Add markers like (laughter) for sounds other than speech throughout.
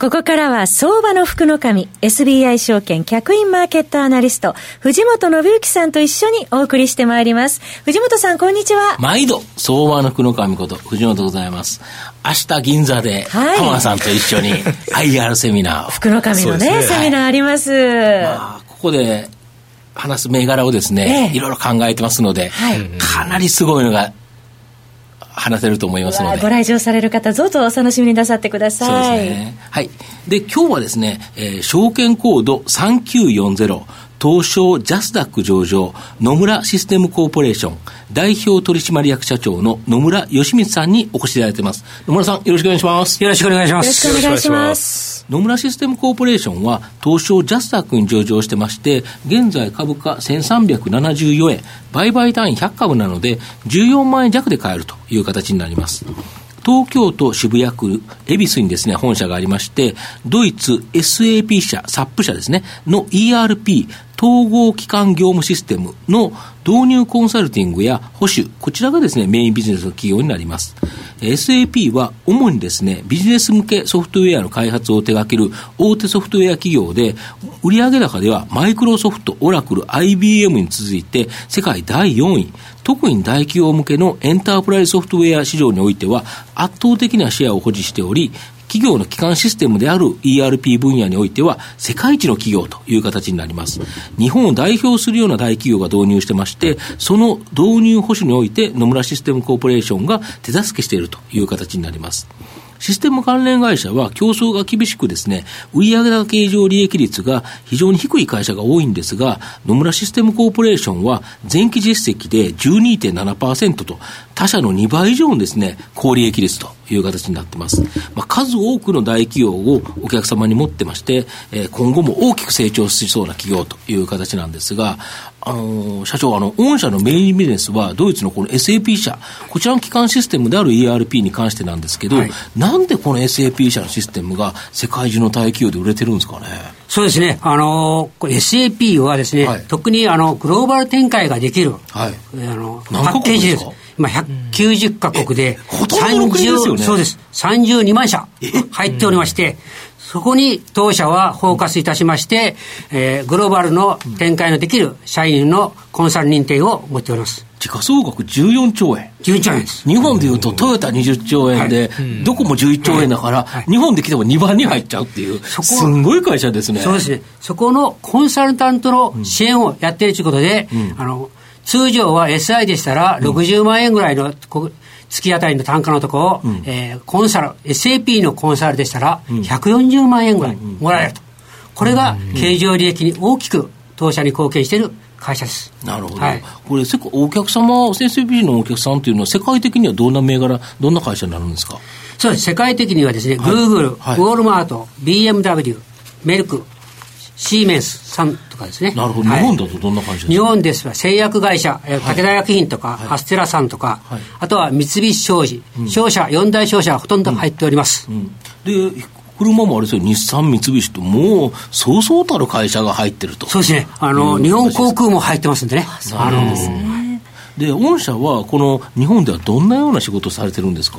ここからは相場の福の神、SBI 証券客員マーケットアナリスト、藤本信之さんと一緒にお送りしてまいります。藤本さん、こんにちは。毎度、相場の福の神こと、藤本でございます。明日銀座で、はい、さんと一緒に (laughs) IR セミナー福の神のね、ねセミナーあります。まあ、ここで、話す銘柄をですね、ええ、いろいろ考えてますので、はい、かなりすごいのが話せると思いますので。ご来場される方、どうぞお楽しみになさってください。そうですね。はい。で、今日はですね、えー、証券コード3940、東証ジャスダック上場、野村システムコーポレーション、代表取締役社長の野村義光さんにお越しいただいています。野村さん、よろしくお願いします。よろしくお願いします。よろしくお願いします。野村システムコーポレーションは、東証ジャスタックに上場してまして、現在株価1374円、売買単位100株なので、14万円弱で買えるという形になります。東京都渋谷区恵比寿にですね、本社がありまして、ドイツ SAP 社、SAP 社ですね、の ERP、統合機関業務システムの導入コンサルティングや保守、こちらがですね、メインビジネスの企業になります。SAP は主にですね、ビジネス向けソフトウェアの開発を手掛ける大手ソフトウェア企業で、売上高ではマイクロソフト、オラクル、IBM に続いて世界第4位。特に大企業向けのエンタープライズソフトウェア市場においては圧倒的なシェアを保持しており、企業の基幹システムである ERP 分野においては、世界一の企業という形になります。日本を代表するような大企業が導入してまして、その導入保守において野村システムコーポレーションが手助けしているという形になります。システム関連会社は競争が厳しくですね、売上高経常利益率が非常に低い会社が多いんですが、野村システムコーポレーションは前期実績で12.7%と、他社の2倍以上のですね、高利益率という形になってます。まあ、数多くの大企業をお客様に持ってまして、えー、今後も大きく成長しそうな企業という形なんですが、あのー、社長、あの、御社のメインビジネスは、ドイツのこの SAP 社、こちらの基幹システムである ERP に関してなんですけど、はい、なんでこの SAP 社のシステムが世界中の大企業で売れてるんですかね？そうですね。あのー、SAP はですね、はい、特にあの、グローバル展開ができる、はい、あの、パッケージです。今190カ国で30、そうです。32万社入っておりまして、そこに当社はフォーカスいたしまして、えー、グローバルの展開のできる社員のコンサル認定を持っております。時価総額14兆円。11兆円です。日本でいうとトヨタ20兆円で、はい、どこも11兆円だから、はい、日本で来ても2番に入っちゃうっていう、そこすごい会社ですね。そうですね。そこのコンサルタントの支援をやっているということで、うん、あの、通常は SI でしたら60万円ぐらいの、月当たりの単価のところを、うん、えー、コンサル、SAP のコンサルでしたら、140万円ぐらいもらえると。これが経常利益に大きく当社に貢献している会社です。なるほど。はい、これ、お客様、先生 B のお客さんというのは、世界的にはどんな銘柄、どんな会社になるんですか？そうです。世界的にはですね、グーグル、ウォールマート、BMW、メルク、シーメンスさんとかですね。なるほど。日本だとどんな感じですか、日本ですは製薬会社、武田薬品とか、アステラさんとか、あとは三菱商事、商社、四大商社はほとんど入っております。で、車もあれですよ、日産、三菱と、もう、そうそうたる会社が入ってると。そうですね。あの、日本航空も入ってますんでね。そうなんですね。で、御社は、この日本ではどんなような仕事をされてるんですか？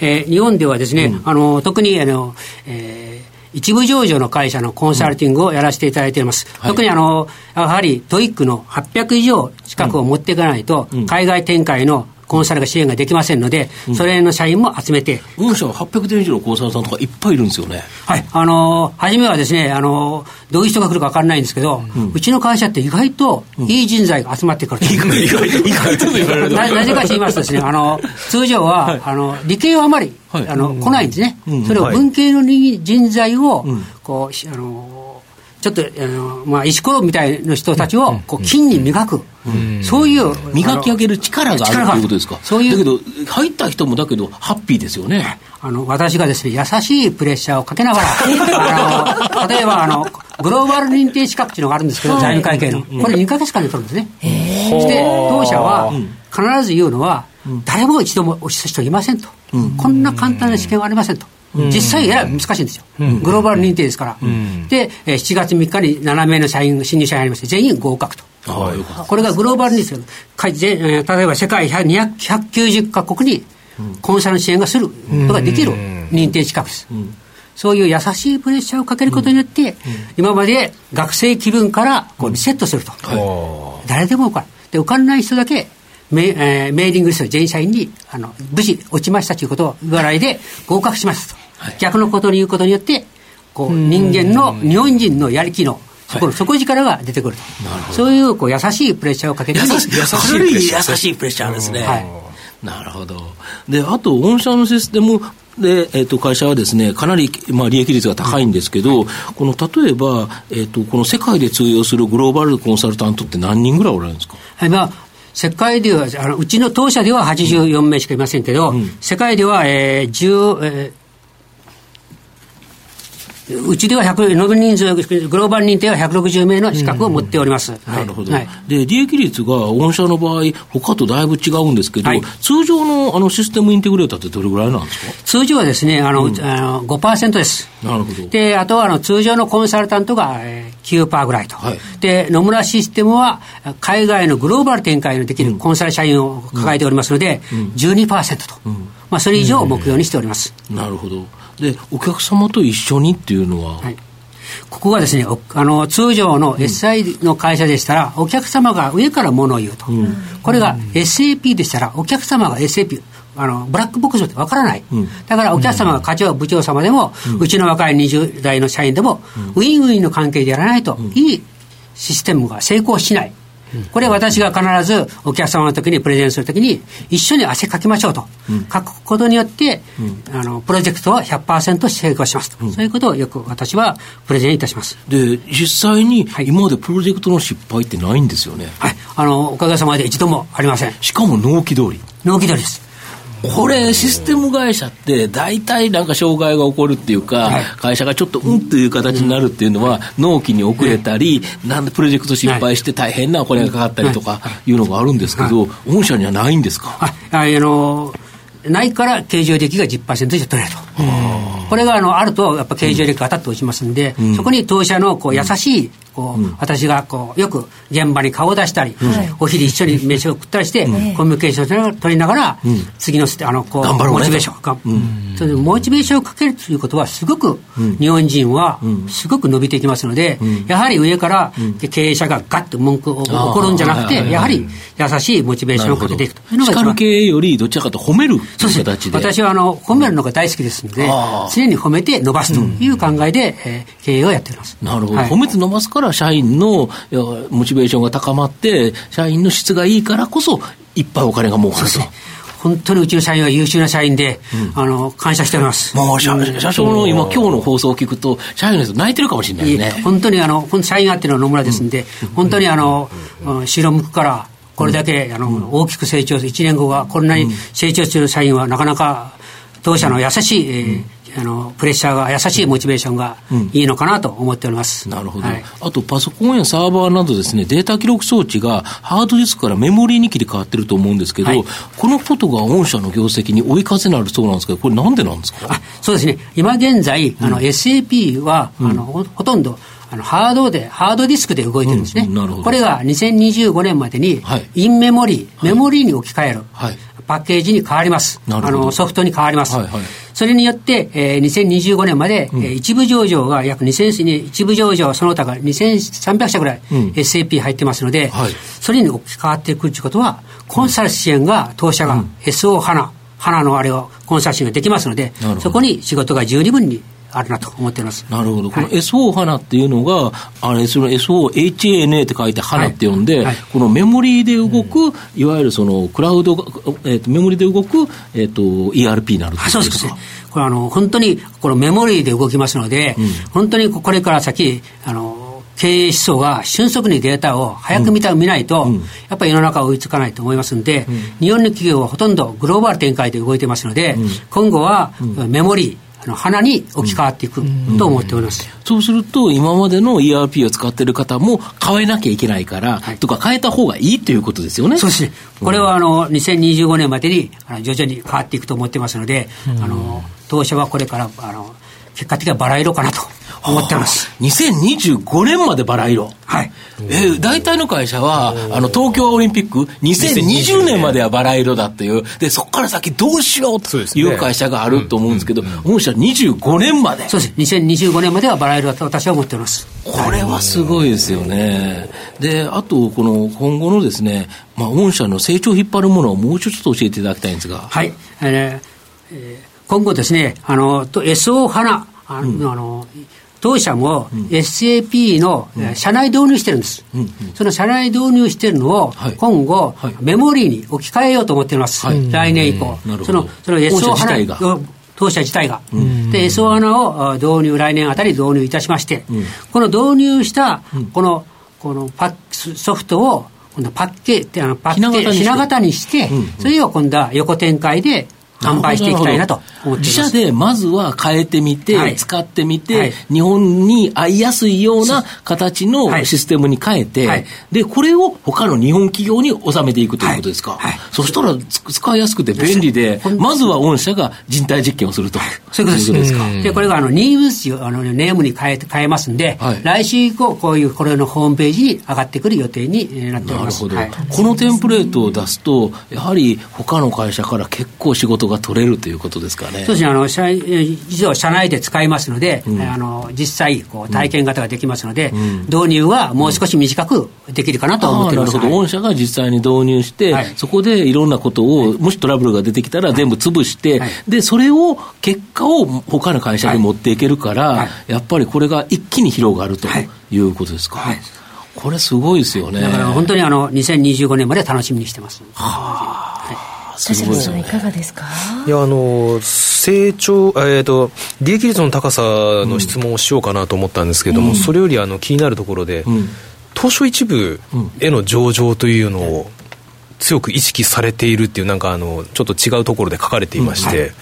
えー、日本ではですね、あの、特に、あの、えー、一部上場の会社のコンサルティングをやらせていただいています。うん、特にあの、やはり TOEIC の800以上近くを持っていかないと、海外展開のコンサルが支援ができませんので、それの社員も集めて。御社は800点以上のコンサルさんとかいっぱいいるんですよね。はい。あのー、初めはですね、あのー、どういう人が来るか分からないんですけど、うん、うちの会社って意外といい人材が集まってくる、うん、意外と、意外と言われる。なぜかと言いますとですね、あの、通常は、はい、あの、理系はあまり、はい、あの、来ないんですね。それを文系の人材を、こう、あの、ちょっと、あのまあ、石ころみたいな人たちをこう金に磨く、そういう磨き上げる力がある。ということですかそういう。だけど入った人もだけどハッピーですよね。あの私がですね優しいプレッシャーをかけながらあの例えばあのグローバル認定資格っていうのがあるんですけど、財務会計の。これ2か月間で取るんですね。そして当社は必ず言うのは誰も一度も落ちた人いませんと、こんな簡単な試験はありませんと。実際や難しいんですよ、グローバル認定ですから、で7月3日に7名の社員新入社員ありまして全員合格と、これがグローバル認定例えば世界190か国にコンサル支援がすることができる認定資格です、そういう優しいプレッシャーをかけることによって、今まで学生気分からこうリセットすると、誰でも受かる。で受かんない人だけメ,、えー、メーリングリスト全社員にあの無事落ちましたということを言わないで合格しましたと、はい、逆のことに言うことによってこう人間の日本人のやる気のそこの底力が出てくると、そういうこう優しいプレッシャーをかける優しい (laughs) 優しいプレッシャー。ですね、はい、なるほど。であと御社のシステムで、えっ、ー、と、会社はですね、かなり、まあ、利益率が高いんですけど、この、例えば、えっ、ー、と、この世界で通用するグローバルコンサルタントって何人ぐらいおられるんですか？はい、まあ、世界では、あのうちの当社では84名しかいませんけど、うん、世界では、えー、10、えーうちでは100、延べ人数、グローバル認定は160名の資格を持っております。なるほど、はい、で、利益率が御社の場合、他とだいぶ違うんですけど、はい、通常のあのシステムインテグレーターってどれぐらいなんですか？通常はですね、あの、うん、あの5%です。なるほど。で、あとはあの通常のコンサルタントが9%ぐらいと。はい、で、野村システムは海外のグローバル展開のできるコンサル社員を抱えておりますので、うんうん、12%と。うん、まあ、それ以上を目標にしております。なるほど。で、お客様と一緒にっていうのは、はい、ここがですね、あの通常の SI の会社でしたら、うん、お客様が上からものを言うと、うん、これが SAP でしたら、お客様が SAP、あのブラックボックスってわからない、うん、だからお客様が課長、部長様でも、うちの若い20代の社員でも、ウィンウィンの関係でやらないと、いいシステムが成功しない。これ私が必ずお客様の時にプレゼンするときに一緒に汗かきましょうと、書くことによって、あのプロジェクトは100%成功しますと、そういうことをよく私はプレゼンいたします。で実際に今までプロジェクトの失敗ってないんですよね。はい。あのおかげさまで一度もありません。しかも納期通り。納期通りですこれ、システム会社って、大体なんか障害が起こるっていうか、会社がちょっとうんという形になるっていうのは、納期に遅れたり、なんでプロジェクト失敗して大変なお金がかかったりとかいうのがあるんですけど、御社にはないんですか？ああのないから経常利益が10%以上取れると。これがあのあると、やっぱ経常利益が当たって落ちますんで、うん、そこに当社のこう優しいこう、うん、私がこうよく現場に顔を出したり、うん、お昼一緒に飯を食ったりして、コミュニケーションを取りながら、次のあのこう、ね、モチベーション、う。ん、モチベーションをかけるということは、すごく日本人はすごく伸びていきますので、やはり上から経営者がガッと文句を怒るんじゃなくて、やはり優しいモチベーションをかけていくと。いうのが叱る経営よりどちらかと褒めるという形で。私はあの褒めるのが大好きですので、常に褒めて伸ばすという考えで、えー、経営をやっております。なるほど。褒めて伸ばすから社員のモチベーションが高まって、社員の質がいいからこそ、いっぱいお金が儲かると。本当にうちの社員は優秀な社員で、うん、あの感謝しております。もう社社長の今、今日の放送を聞くと、社員の人泣いてるかもしれないね。本当にあの、社員がってのは野村ですんで、うん、本当にあの、うん、白むくから、これだけ、あの、大きく成長する、1年後はこんなに成長する社員はなかなか、当社の優しい、えーあのプレッシャーが優しいモチベーションがいいのかなと思っております、うん、なるほど、はい、あとパソコンやサーバーなどですねデータ記録装置がハードディスクからメモリーに切り替わってると思うんですけど、はい、このことが御社の業績に追い風になるそうなんですけどこれなんでなんですか？あそうですね。今現在あの、うん、SAP は、あのほとんどあのハードで、ハードディスクで動いてるんですね。うん、これが2025年までに、インメモリー、メモリーに置き換える。はい。パッケージに変わります。あのソフトに変わります。はいはい、それによって、えー、2025年まで、うん、一部上場が約2000に一部上場その他が2300社ぐらい、うん、SAP 入ってますので、はい、それに置き換わっていくということはコンサル支援が当社が SO 花、花のあれをコンサル支援ができますのでそこに仕事が十二分にあるなと思っています。なるほど、この SO 花っていうのが、あれその SOHANA って書いて花って呼んで、はい。はい、このメモリーで動く、いわゆるそのクラウド、えーと、メモリーで動く、えーと、ERP になるとそうですね。これあの本当にこのメモリーで動きますので、うん、本当にこれから先あの経営思想が迅速にデータを早く見た、うん、見ないと、うん、やっぱり世の中追いつかないと思いますので、日本の企業はほとんどグローバル展開で動いてますので、今後はメモリーの花に置き換わっていくと思っております。そうすると、今までの ERP を使ってる方も変えなきゃいけないから、はい、とか変えた方がいいということですよね。そうですね。これはあの、2025年までに徐々に変わっていくと思ってますので、あの、当社はこれからあの結果的にはバラ色かなと思ってます。2025年までバラ色。はい。えー、大体の会社は、あの、東京オリンピック、2020年まではバラ色だっていう、で、そこから先どうしようという会社があると思うんですけど、御社25年まで。そうです。2025年まではバラ色だと私は思っております。これはすごいですよね。で、あと、この今後のですね、まあ、御社の成長を引っ張るものをもうちょっと教えていただきたいんですが。はい。えー、今後ですね、あの、SO 花、あの、うん、あの当社も SAP の社内導入してるんです、うんうん、その社内導入してるのを今後、はい、メモリーに置き換えようと思っています、はい、来年以降、そのその SO 花当社自体が、で SO 花を導入来年あたり導入いたしまして、この導入したこのこのパッソフトをパッケあのパッケひな形にして、それを今度は横展開で販売していきたいなと。自社でまずは変えてみて、はい、使ってみて、はい、日本に合いやすいような形のシステムに変えて、はい、でこれを他の日本企業に収めていくということですか、そしたら使いやすくて便利でまずは御社が人体実験をするとそういうことです。か？でこれがあのニームスあのネームに変えて変えますんで、来週以降こういうこれのホームページに上がってくる予定になっております。なるほど、このテンプレートを出すとやはり他の会社から結構仕事が取れるということですかね。そうですね、あの社一度社内で使いますので、うん、あの実際こう体験型ができますので、うん、導入はもう少し短くできるかなと思ってます、なるほど、御社が実際に導入して、はい、そこでいろんなことを、もしトラブルが出てきたら全部潰して、はい、でそれを結果を他の会社に持っていけるから、はい、やっぱりこれが一気に広がるとい。うことですか。これすごいですよね。だから本当にあの2025年まで楽しみにしてます。はあ田代さんいかがですか？いやあの成長えっ、ー、と利益率の高さの質問をしようかなと思ったんですけども、うん、それよりあの気になるところで、うん、東証一部への上場というのを強く意識されているっていうなんかあのちょっと違うところで書かれていまして、うん。はい、やっ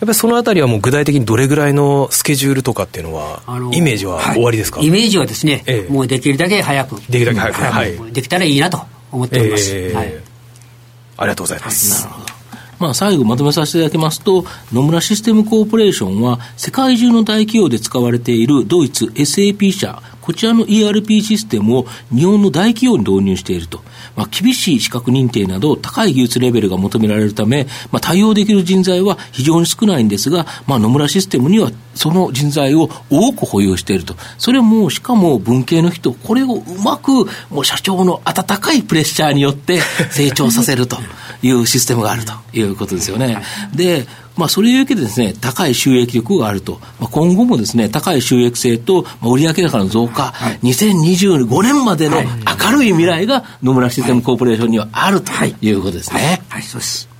ぱりそのあたりはもう具体的にどれぐらいのスケジュールとかっていうのはイメージは終わりですか、はい、イメージはですね、ええ、もうできるだけ早く。できるだけ早く、はい、できたらいいなと思っております、えー、はいありがとうございます。なるほど。まあ、最後まとめさせていただきますと、野村システムコーポレーションは、世界中の大企業で使われているドイツ SAP 社、こちらの ERP システムを日本の大企業に導入していると。まあ、厳しい資格認定など高い技術レベルが求められるため、まあ、対応できる人材は非常に少ないんですが、まあ、野村システムにはその人材を多く保有していると。それも、しかも文系の人、これをうまく、もう社長の温かいプレッシャーによって成長させるというシステムがあるということですよね。で、まあ、それゆけでですね、高い収益力があると。まあ、今後もですね、高い収益性と、まあ、売上高の増加、はい、2025年までの明るい未来が野村システムコーポレーションにはあるとい。うことですね。はい、はい、そうです。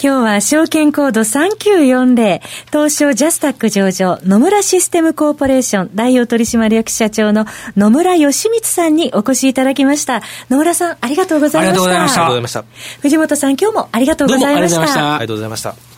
今日は証券コード3940東証ジャスタック上場野村システムコーポレーション代表取締役社長の野村義光さんにお越しいただきました。野村さんありがとうございました。ありがとうございました。藤本さん今日もありがとうございました。ありがとうございました